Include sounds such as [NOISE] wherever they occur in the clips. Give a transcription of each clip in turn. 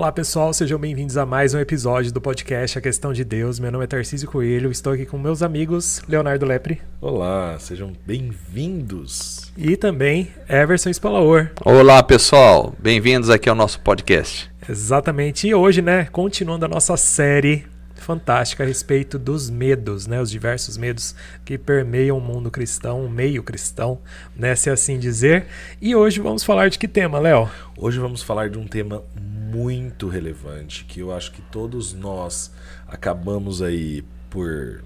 Olá pessoal, sejam bem-vindos a mais um episódio do podcast A Questão de Deus. Meu nome é Tarcísio Coelho, estou aqui com meus amigos Leonardo Lepre. Olá, sejam bem-vindos. E também Everson Spalaor. Olá pessoal, bem-vindos aqui ao nosso podcast. Exatamente, e hoje, né, continuando a nossa série fantástica a respeito dos medos, né? Os diversos medos que permeiam o mundo cristão, o meio cristão, né? Se assim dizer. E hoje vamos falar de que tema, Léo? Hoje vamos falar de um tema muito relevante que eu acho que todos nós acabamos aí por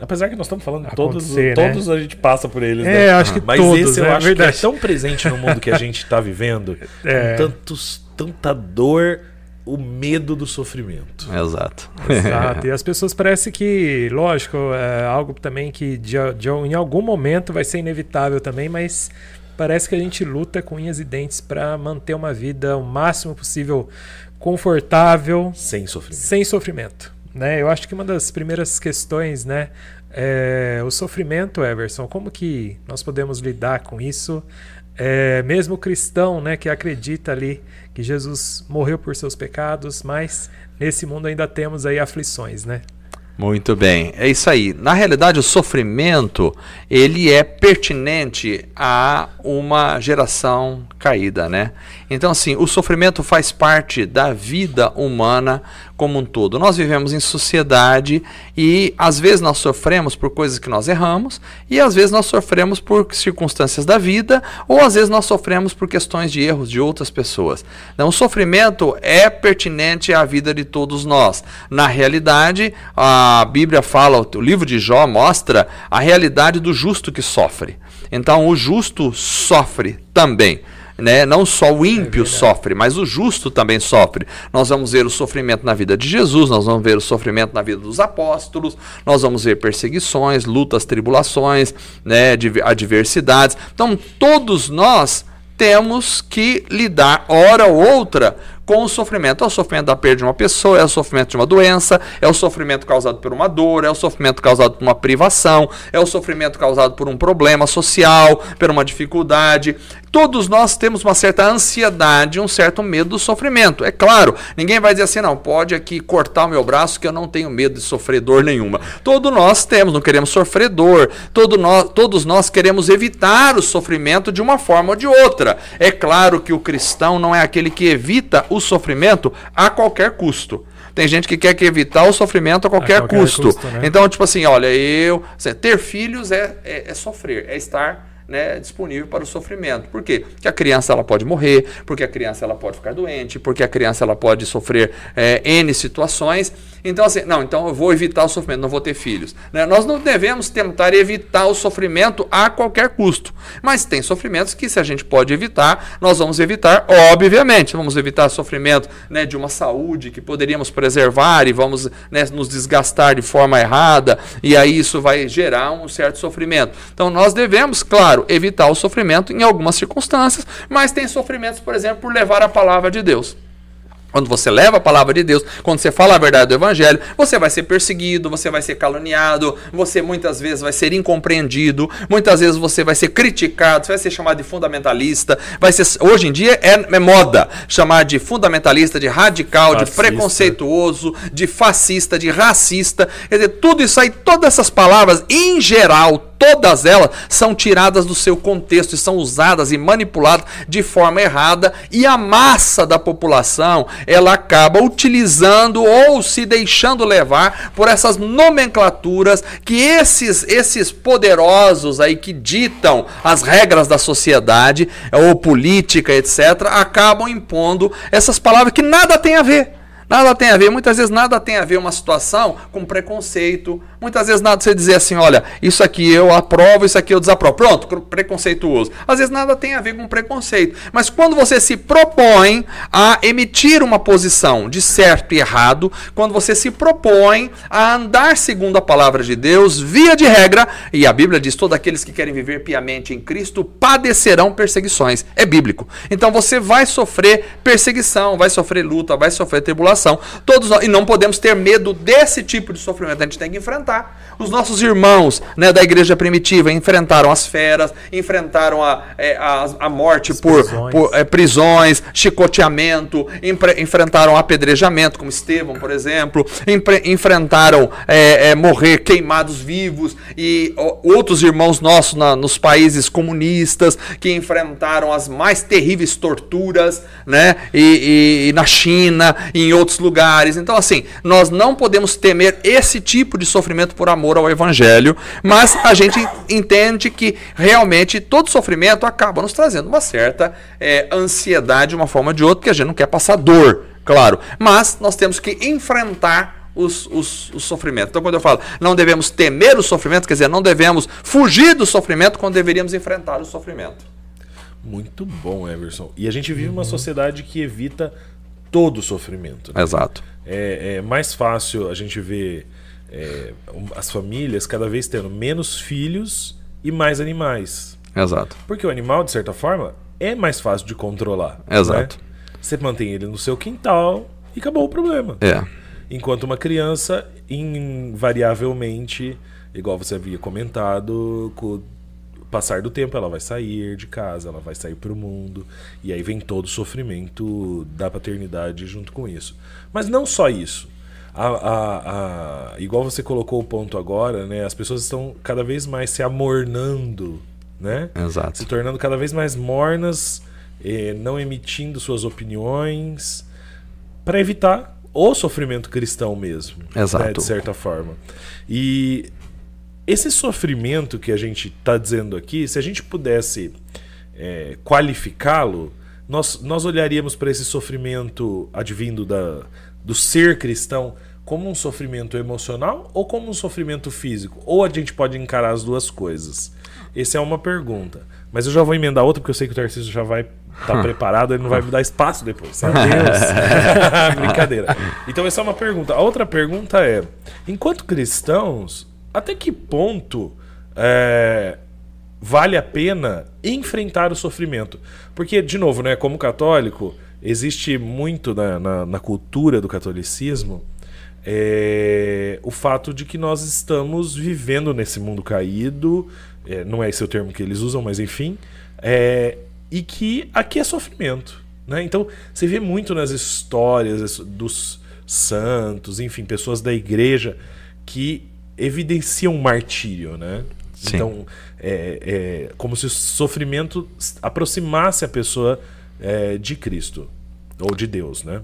Apesar que nós estamos falando todos, né? todos a gente passa por eles, é, né? acho que Mas todos, esse eu é acho verdade. que é tão presente no mundo que a gente está vivendo, [LAUGHS] É. com tantos, tanta dor, o medo do sofrimento. Exato. Exato. E [LAUGHS] as pessoas parece que, lógico, é algo também que de, de- em algum momento vai ser inevitável também, mas parece que a gente luta com unhas e dentes para manter uma vida o máximo possível confortável, Sem sofrimento. sem sofrimento. Né? Eu acho que uma das primeiras questões, né, é o sofrimento, Everson. Como que nós podemos lidar com isso? É, mesmo o cristão, né, que acredita ali que Jesus morreu por seus pecados, mas nesse mundo ainda temos aí aflições, né? Muito bem, é isso aí. Na realidade, o sofrimento ele é pertinente a uma geração caída, né? Então, assim, o sofrimento faz parte da vida humana como um todo. Nós vivemos em sociedade e às vezes nós sofremos por coisas que nós erramos e às vezes nós sofremos por circunstâncias da vida ou às vezes nós sofremos por questões de erros de outras pessoas. Então, o sofrimento é pertinente à vida de todos nós. Na realidade, a Bíblia fala, o livro de Jó mostra a realidade do justo que sofre. Então, o justo sofre também. Né? Não só o ímpio sofre, mas o justo também sofre. Nós vamos ver o sofrimento na vida de Jesus, nós vamos ver o sofrimento na vida dos apóstolos, nós vamos ver perseguições, lutas, tribulações, né? Adversidades. Então, todos nós temos que lidar, hora ou outra, com o sofrimento. É o sofrimento da perda de uma pessoa, é o sofrimento de uma doença, é o sofrimento causado por uma dor, é o sofrimento causado por uma privação, é o sofrimento causado por um problema social, por uma dificuldade. Todos nós temos uma certa ansiedade, um certo medo do sofrimento. É claro, ninguém vai dizer assim, não, pode aqui cortar o meu braço que eu não tenho medo de sofrer dor nenhuma. Todos nós temos, não queremos sofrer dor. Todo nós, todos nós queremos evitar o sofrimento de uma forma ou de outra. É claro que o cristão não é aquele que evita o sofrimento a qualquer custo. Tem gente que quer que evitar o sofrimento a qualquer, qualquer custo. custo, né? Então, tipo assim, olha, eu. assim, ter filhos é, é, é sofrer, é estar né, disponível para o sofrimento. Por quê? Porque a criança ela pode morrer, porque a criança ela pode ficar doente, porque a criança ela pode sofrer é, N situações. Então, assim, não, então eu vou evitar o sofrimento, não vou ter filhos. né? Nós não devemos tentar evitar o sofrimento a qualquer custo. Mas tem sofrimentos que, se a gente pode evitar, nós vamos evitar, obviamente. Vamos evitar sofrimento né, de uma saúde que poderíamos preservar e vamos né, nos desgastar de forma errada, e aí isso vai gerar um certo sofrimento. Então, nós devemos, claro, evitar o sofrimento em algumas circunstâncias, mas tem sofrimentos, por exemplo, por levar a palavra de Deus. Quando você leva a palavra de Deus, quando você fala a verdade do Evangelho, você vai ser perseguido, você vai ser caluniado, você muitas vezes vai ser incompreendido, muitas vezes você vai ser criticado, você vai ser chamado de fundamentalista, vai ser hoje em dia é, é moda chamar de fundamentalista, de radical, de Fascista. preconceituoso, de fascista, de racista, quer dizer, tudo isso aí, todas essas palavras, em geral, todas elas são tiradas do seu contexto e são usadas e manipuladas de forma errada e a massa da população ela acaba utilizando ou se deixando levar por essas nomenclaturas que esses esses poderosos aí que ditam as regras da sociedade ou política etc acabam impondo essas palavras que nada tem a ver Nada tem a ver, muitas vezes nada tem a ver uma situação com preconceito. Muitas vezes nada você dizer assim, olha, isso aqui eu aprovo, isso aqui eu desaprovo. Pronto, preconceituoso. Às vezes nada tem a ver com preconceito. Mas quando você se propõe a emitir uma posição de certo e errado, quando você se propõe a andar segundo a palavra de Deus, via de regra, e a Bíblia diz: todos aqueles que querem viver piamente em Cristo padecerão perseguições. É bíblico. Então você vai sofrer perseguição, vai sofrer luta, vai sofrer tribulação. Todos nós, e não podemos ter medo desse tipo de sofrimento. A gente tem que enfrentar. Enfrentar. Os nossos irmãos né, da igreja primitiva enfrentaram as feras, enfrentaram a, é, a, a morte por prisões, por, é, prisões chicoteamento, enfrentaram apedrejamento, como Estevão, por exemplo, enfrentaram é, é, morrer queimados vivos, e ó, outros irmãos nossos na, nos países comunistas que enfrentaram as mais terríveis torturas, né? E, e, e na China, e em outros lugares. Então, assim, nós não podemos temer esse tipo de sofrimento por amor ao Evangelho, mas a gente entende que realmente todo sofrimento acaba nos trazendo uma certa é, ansiedade de uma forma ou de outra, porque a gente não quer passar dor, claro. Mas nós temos que enfrentar os, os, os, sofrimentos. Então, quando eu falo não devemos temer o sofrimento, quer dizer, não devemos fugir do sofrimento quando deveríamos enfrentar o sofrimento. Muito bom, Everson. E a gente vive uhum. uma sociedade que evita todo sofrimento. Né? Exato. É, é, mais fácil a gente ver é, as famílias cada vez tendo menos filhos e mais animais. Exato. Porque o animal, de certa forma, é mais fácil de controlar. Exato. Né? Você mantém ele no seu quintal e acabou o problema. É. Enquanto uma criança, invariavelmente, igual você havia comentado, com passar do tempo ela vai sair de casa, ela vai sair para o mundo, e aí vem todo o sofrimento da paternidade junto com isso. Mas não só isso. A, a, a, igual você colocou o ponto agora, né? As pessoas estão cada vez mais se amornando, né? Exato. Se tornando cada vez mais mornas, eh, não emitindo suas opiniões, para evitar o sofrimento cristão mesmo, Exato. Né? de certa forma. E esse sofrimento que a gente está dizendo aqui, se a gente pudesse é, qualificá-lo, nós, nós olharíamos para esse sofrimento advindo da, do ser cristão como um sofrimento emocional ou como um sofrimento físico? Ou a gente pode encarar as duas coisas? Essa é uma pergunta. Mas eu já vou emendar outra, porque eu sei que o Tarcísio já vai estar tá [LAUGHS] preparado, ele não vai me dar espaço depois. Adeus. [LAUGHS] [LAUGHS] Brincadeira. Então, essa é uma pergunta. A outra pergunta é: enquanto cristãos, até que ponto é, vale a pena enfrentar o sofrimento? Porque, de novo, né, como católico existe muito na, na, na cultura do catolicismo é, o fato de que nós estamos vivendo nesse mundo caído, é, não é esse o termo que eles usam, mas enfim, é, e que aqui é sofrimento. Né? Então, você vê muito nas histórias dos santos, enfim, pessoas da igreja que evidenciam um martírio. Né? Sim. Então, é, é como se o sofrimento aproximasse a pessoa é, de Cristo ou de Deus, né?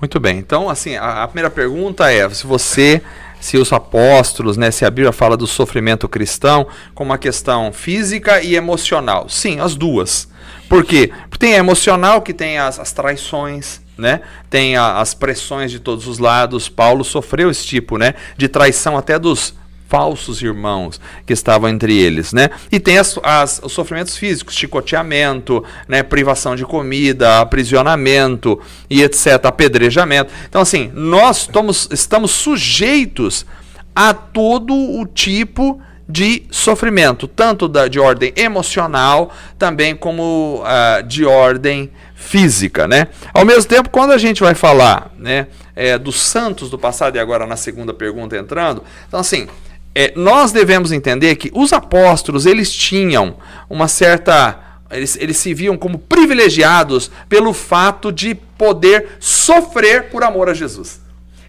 Muito bem. Então, assim, a, a, primeira pergunta é: se você, se os apóstolos, né, se a Bíblia fala do sofrimento cristão como uma questão física e emocional? Sim, as duas. Por quê? Porque tem a emocional que tem as, as traições, né? Tem a, as pressões de todos os lados. Paulo sofreu esse tipo, né, de traição até dos falsos irmãos que estavam entre eles, né? E tem as, as, os sofrimentos físicos, chicoteamento, né? privação de comida, aprisionamento e etc, apedrejamento. Então assim, nós estamos, estamos sujeitos a todo o tipo de sofrimento, tanto da, de ordem emocional, também como uh, de ordem física, né? Ao mesmo tempo, quando a gente vai falar, né, é, dos santos do passado e agora na segunda pergunta entrando, então assim, é, nós devemos entender que os apóstolos eles tinham uma certa eles, eles se viam como privilegiados pelo fato de poder sofrer por amor a Jesus.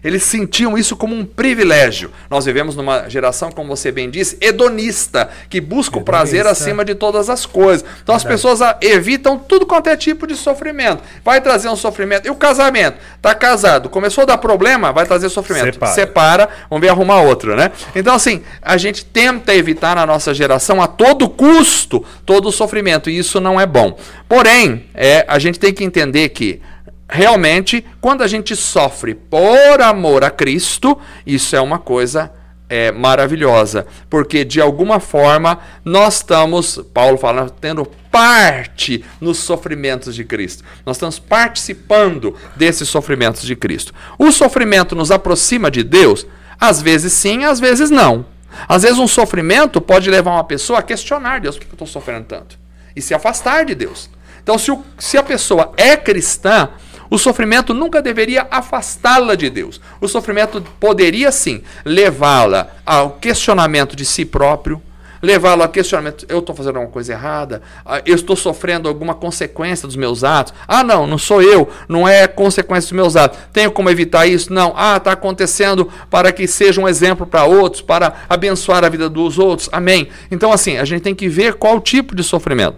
Eles sentiam isso como um privilégio. Nós vivemos numa geração, como você bem disse, hedonista, que busca o prazer acima de todas as coisas. Então Verdade. as pessoas evitam tudo quanto é tipo de sofrimento. Vai trazer um sofrimento. E o casamento? Tá casado, começou a dar problema, vai trazer sofrimento. Separa, Separa vamos ver arrumar outro, né? Então, assim, a gente tenta evitar na nossa geração a todo custo todo o sofrimento. E isso não é bom. Porém, é, a gente tem que entender que realmente, quando a gente sofre por amor a Cristo, isso é uma coisa é, maravilhosa, porque de alguma forma nós estamos, Paulo fala, tendo parte nos sofrimentos de Cristo. Nós estamos participando desses sofrimentos de Cristo. O sofrimento nos aproxima de Deus? Às vezes sim, às vezes não. Às vezes um sofrimento pode levar uma pessoa a questionar Deus, por que eu estou sofrendo tanto? E se afastar de Deus. Então, se, o, se a pessoa é cristã, O sofrimento nunca deveria afastá-la de Deus. O sofrimento poderia sim levá-la ao questionamento de si próprio, levá-lo a questionamento: eu estou fazendo alguma coisa errada? Ah, eu estou sofrendo alguma consequência dos meus atos? Ah, não, não sou eu, não é consequência dos meus atos. Tenho como evitar isso? Não. Ah, está acontecendo para que seja um exemplo para outros, para abençoar a vida dos outros. Amém. Então, assim, a gente tem que ver qual tipo de sofrimento.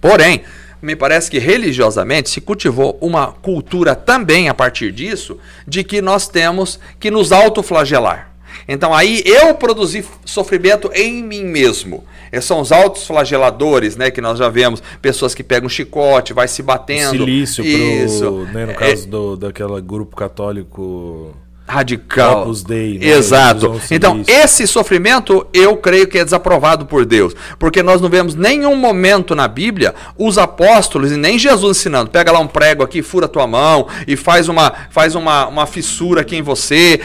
Porém, me parece que religiosamente se cultivou uma cultura também a partir disso, de que nós temos que nos autoflagelar. Então aí eu produzi sofrimento em mim mesmo. Esses são os altos flageladores, né? Que nós já vemos. Pessoas que pegam um chicote, vai se batendo. O silício, Isso. Pro, né, no é, caso é, do, daquela grupo católico radical. Opus Dei, né? Exato. Então, esse sofrimento eu creio que é desaprovado por Deus, porque nós não vemos nenhum momento na Bíblia os apóstolos e nem Jesus ensinando. Pega lá um prego aqui, fura tua mão e faz uma faz uma, uma fissura aqui em você.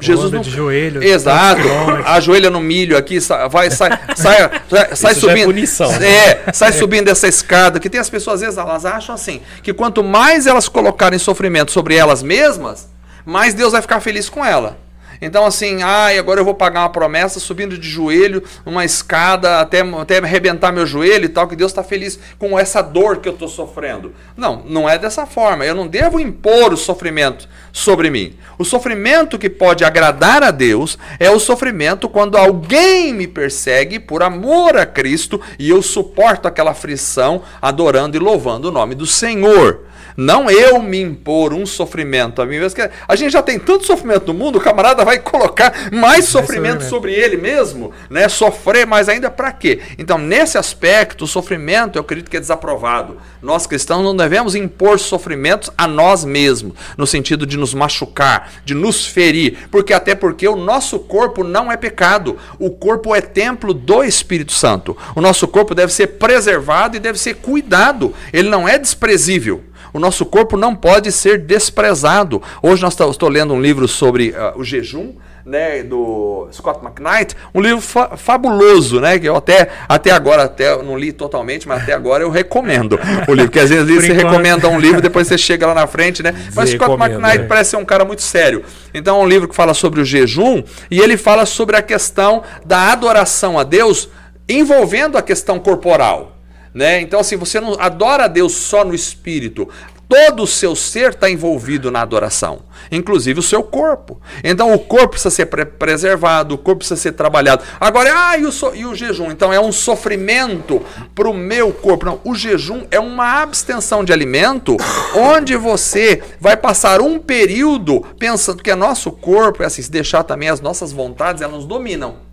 Jesus não... de joelho. Exato. Ajoelha no milho aqui, vai sai sai [LAUGHS] sai, sai subindo. É, punição, né? é, sai subindo essa escada, que tem as pessoas às vezes elas acham assim, que quanto mais elas colocarem sofrimento sobre elas mesmas, mais Deus vai ficar feliz com ela. Então, assim, ai, ah, agora eu vou pagar uma promessa subindo de joelho, uma escada, até, até arrebentar meu joelho e tal, que Deus está feliz com essa dor que eu estou sofrendo. Não, não é dessa forma. Eu não devo impor o sofrimento sobre mim. O sofrimento que pode agradar a Deus é o sofrimento quando alguém me persegue por amor a Cristo e eu suporto aquela aflição adorando e louvando o nome do Senhor. Não eu me impor um sofrimento a mim mesmo. A gente já tem tanto sofrimento no mundo, o camarada vai colocar mais sofrimento sobre ele mesmo, né? Sofrer mais ainda para quê? Então, nesse aspecto, o sofrimento eu acredito que é desaprovado. Nós cristãos não devemos impor sofrimentos a nós mesmos, no sentido de nos machucar, de nos ferir, porque até porque o nosso corpo não é pecado. O corpo é templo do Espírito Santo. O nosso corpo deve ser preservado e deve ser cuidado. Ele não é desprezível. O nosso corpo não pode ser desprezado. Hoje nós estou lendo um livro sobre uh, o jejum, né, do Scott McKnight, um livro fa fabuloso, né, que eu até, até agora, até não li totalmente, mas até agora eu recomendo o livro, que às vezes [LAUGHS] você recomenda um livro, depois você chega lá na frente, né, mas Scott McKnight é. parece ser um cara muito sério. Então é um livro que fala sobre o jejum e ele fala sobre a questão da adoração a Deus envolvendo a questão corporal. Né? Então, assim, você não adora a Deus só no espírito. Todo o seu ser está envolvido na adoração, inclusive o seu corpo. Então o corpo precisa ser pre preservado, o corpo precisa ser trabalhado. Agora, ah, e o, so e o jejum? Então é um sofrimento para o meu corpo. Não, o jejum é uma abstenção de alimento onde você vai passar um período pensando que é nosso corpo, é assim, se deixar também as nossas vontades, elas nos dominam.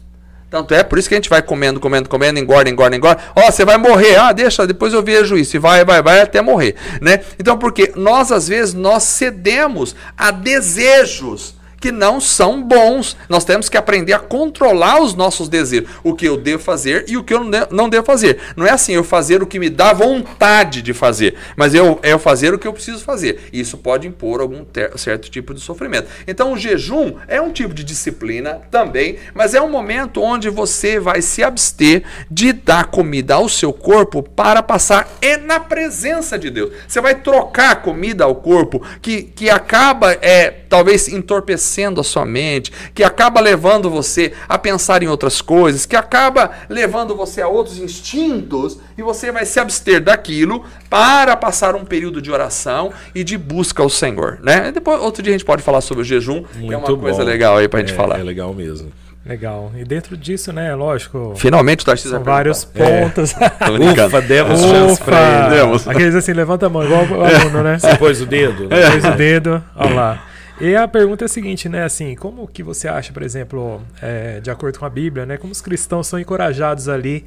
Tanto é por isso que a gente vai comendo, comendo, comendo, engorda, engorda, engorda. Ó, oh, você vai morrer. Ah, deixa, depois eu vejo isso. E vai, vai, vai até morrer, né? Então, porque nós às vezes nós cedemos a desejos que não são bons. Nós temos que aprender a controlar os nossos desejos, o que eu devo fazer e o que eu não devo fazer. Não é assim eu fazer o que me dá vontade de fazer, mas eu é eu fazer o que eu preciso fazer. Isso pode impor algum certo tipo de sofrimento. Então o jejum é um tipo de disciplina também, mas é um momento onde você vai se abster de dar comida ao seu corpo para passar é na presença de Deus. Você vai trocar comida ao corpo que, que acaba é talvez entorpecendo entorpecendo a sua mente, que acaba levando você a pensar em outras coisas, que acaba levando você a outros instintos, e você vai se abster daquilo para passar um período de oração e de busca ao Senhor. Né? Depois, outro dia a gente pode falar sobre o jejum, Muito que é uma bom. coisa legal aí para a gente é, falar. É legal mesmo. Legal. E dentro disso, né, lógico. Finalmente o Tarcísio São vários pontos. É. [LAUGHS] Ufa, demos chance pra Demos. Aqueles assim, levanta a mão, igual o aluno, né? Você pôs o dedo. Né? Pôs o dedo, olha lá. E a pergunta é a seguinte, né? Assim, como que você acha, por exemplo, é, de acordo com a Bíblia, né? Como os cristãos são encorajados ali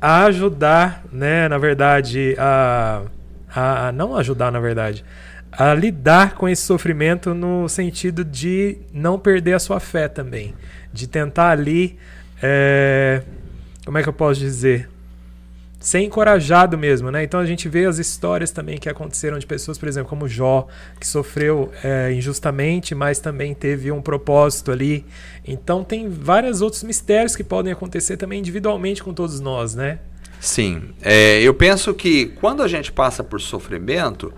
a ajudar, né? Na verdade, a, a, a não ajudar, na verdade, a lidar com esse sofrimento no sentido de não perder a sua fé também, de tentar ali, é, como é que eu posso dizer? Ser encorajado mesmo, né? Então a gente vê as histórias também que aconteceram de pessoas, por exemplo, como Jó, que sofreu é, injustamente, mas também teve um propósito ali. Então tem vários outros mistérios que podem acontecer também individualmente com todos nós, né? Sim, é, eu penso que quando a gente passa por sofrimento,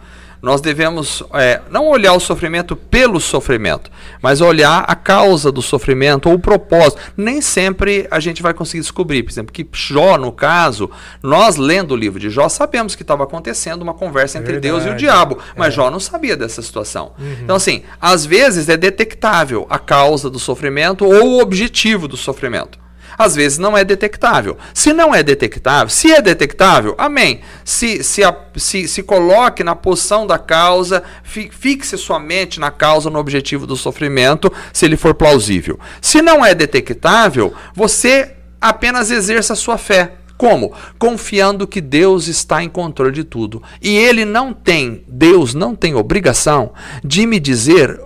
nós devemos é, não olhar o sofrimento pelo sofrimento, mas olhar a causa do sofrimento ou o propósito. Nem sempre a gente vai conseguir descobrir. Por exemplo, que Jó, no caso, nós lendo o livro de Jó, sabemos que estava acontecendo uma conversa entre Verdade. Deus e o diabo, mas É. Jó não sabia dessa situação. Então, assim, às vezes é detectável a causa do sofrimento ou o objetivo do sofrimento. Às vezes não é detectável. Se não é detectável, se é detectável, amém. Se, se, se, se coloque na posição da causa, fi- fixe sua mente na causa, no objetivo do sofrimento, se ele for plausível. Se não é detectável, você apenas exerça a sua fé. Como? Confiando que Deus está em controle de tudo. E ele não tem, Deus não tem obrigação de me dizer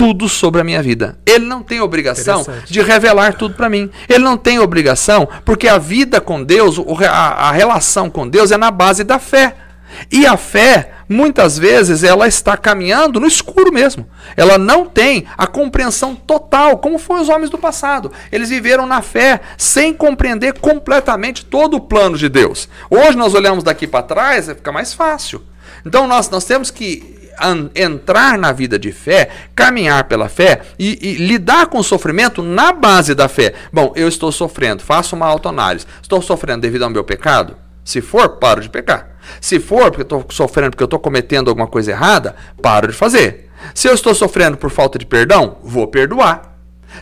tudo sobre a minha vida. Ele não tem obrigação de revelar tudo para mim. Ele não tem obrigação, porque a vida com Deus, a, relação com Deus é na base da fé. E a fé, muitas vezes, ela está caminhando no escuro mesmo. Ela não tem a compreensão total, como foram os homens do passado. Eles viveram na fé sem compreender completamente todo o plano de Deus. Hoje nós olhamos daqui para trás, fica mais fácil. Então nós, nós temos que entrar na vida de fé, caminhar pela fé e, e lidar com o sofrimento na base da fé. Bom, eu estou sofrendo, faço uma autoanálise. Estou sofrendo devido ao meu pecado? Se for, paro de pecar. Se for porque estou sofrendo porque eu estou cometendo alguma coisa errada, paro de fazer. Se eu estou sofrendo por falta de perdão, vou perdoar.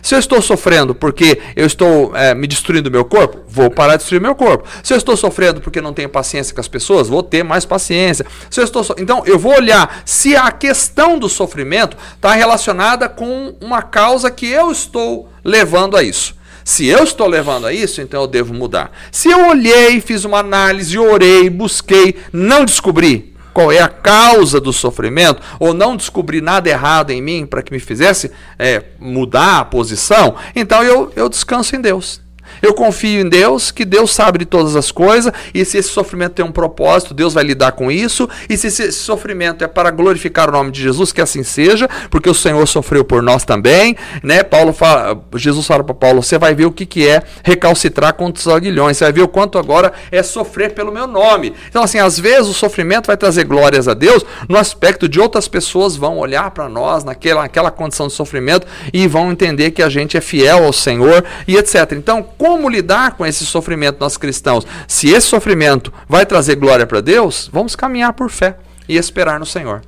Se eu estou sofrendo porque eu estou eh, me destruindo meu corpo, vou parar de destruir meu corpo. Se eu estou sofrendo porque não tenho paciência com as pessoas, vou ter mais paciência. Se eu estou so- então eu vou olhar se a questão do sofrimento está relacionada com uma causa que eu estou levando a isso. Se eu estou levando a isso, então eu devo mudar. Se eu olhei, fiz uma análise, orei, busquei, não descobri qual é a causa do sofrimento, ou não descobri nada errado em mim para que me fizesse é, mudar a posição, então eu, eu descanso em Deus. Eu confio em Deus, que Deus sabe de todas as coisas, e se esse sofrimento tem um propósito, Deus vai lidar com isso, e se esse sofrimento é para glorificar o nome de Jesus, que assim seja, porque o Senhor sofreu por nós também, né? Paulo fala, Jesus fala para Paulo, você vai ver o que, que é recalcitrar contra os aguilhões, você vai ver o quanto agora é sofrer pelo meu nome. Então, assim, às vezes o sofrimento vai trazer glórias a Deus no aspecto de outras pessoas vão olhar para nós naquela, naquela condição de sofrimento e vão entender que a gente é fiel ao Senhor e etc. Então, como lidar com esse sofrimento nós cristãos? Se esse sofrimento vai trazer glória para Deus, vamos caminhar por fé e esperar no Senhor.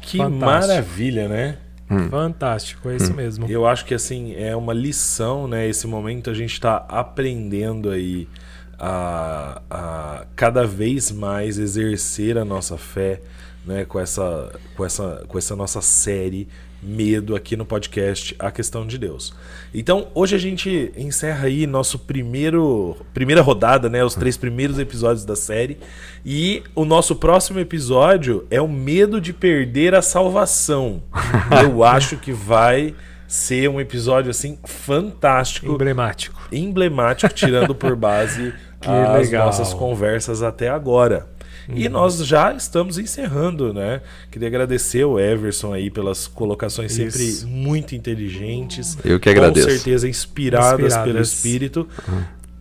Que Fantástico. maravilha, né? Fantástico, é isso mesmo. Eu acho que assim é uma lição, né? Esse momento a gente está aprendendo aí a, a cada vez mais exercer a nossa fé, né? Com essa, com essa, com essa nossa série medo aqui no podcast A Questão de Deus. Então hoje a gente encerra aí nosso primeiro primeira rodada, né? Os três primeiros episódios da série e o nosso próximo episódio é o medo de perder a salvação. [LAUGHS] Eu acho que vai ser um episódio assim fantástico, Emblemático. emblemático, tirando por base [LAUGHS] Que as legal. nossas conversas até agora. E nós já estamos encerrando, né? Queria agradecer o Everson aí pelas colocações sempre Isso. muito inteligentes. Eu que agradeço. Com certeza inspiradas, pelo Inspiradas. Espírito.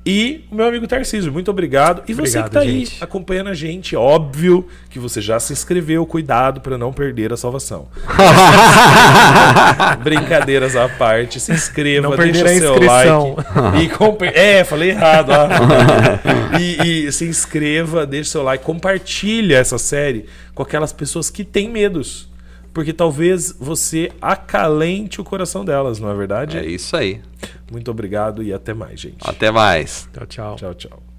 E o meu amigo Tarcísio, muito obrigado. E você Obrigado, que tá aí acompanhando a gente, óbvio que você já se inscreveu, cuidado para não perder a salvação. [LAUGHS] Brincadeiras à parte, se inscreva, Não deixa seu inscrição. like. E compa- é, falei errado. e, e se inscreva, deixa seu like, compartilha essa série com aquelas pessoas que têm medos. Porque talvez você acalente o coração delas, não é verdade? É isso aí. Muito obrigado e até mais, gente. Até mais. Tchau, tchau. Tchau, tchau.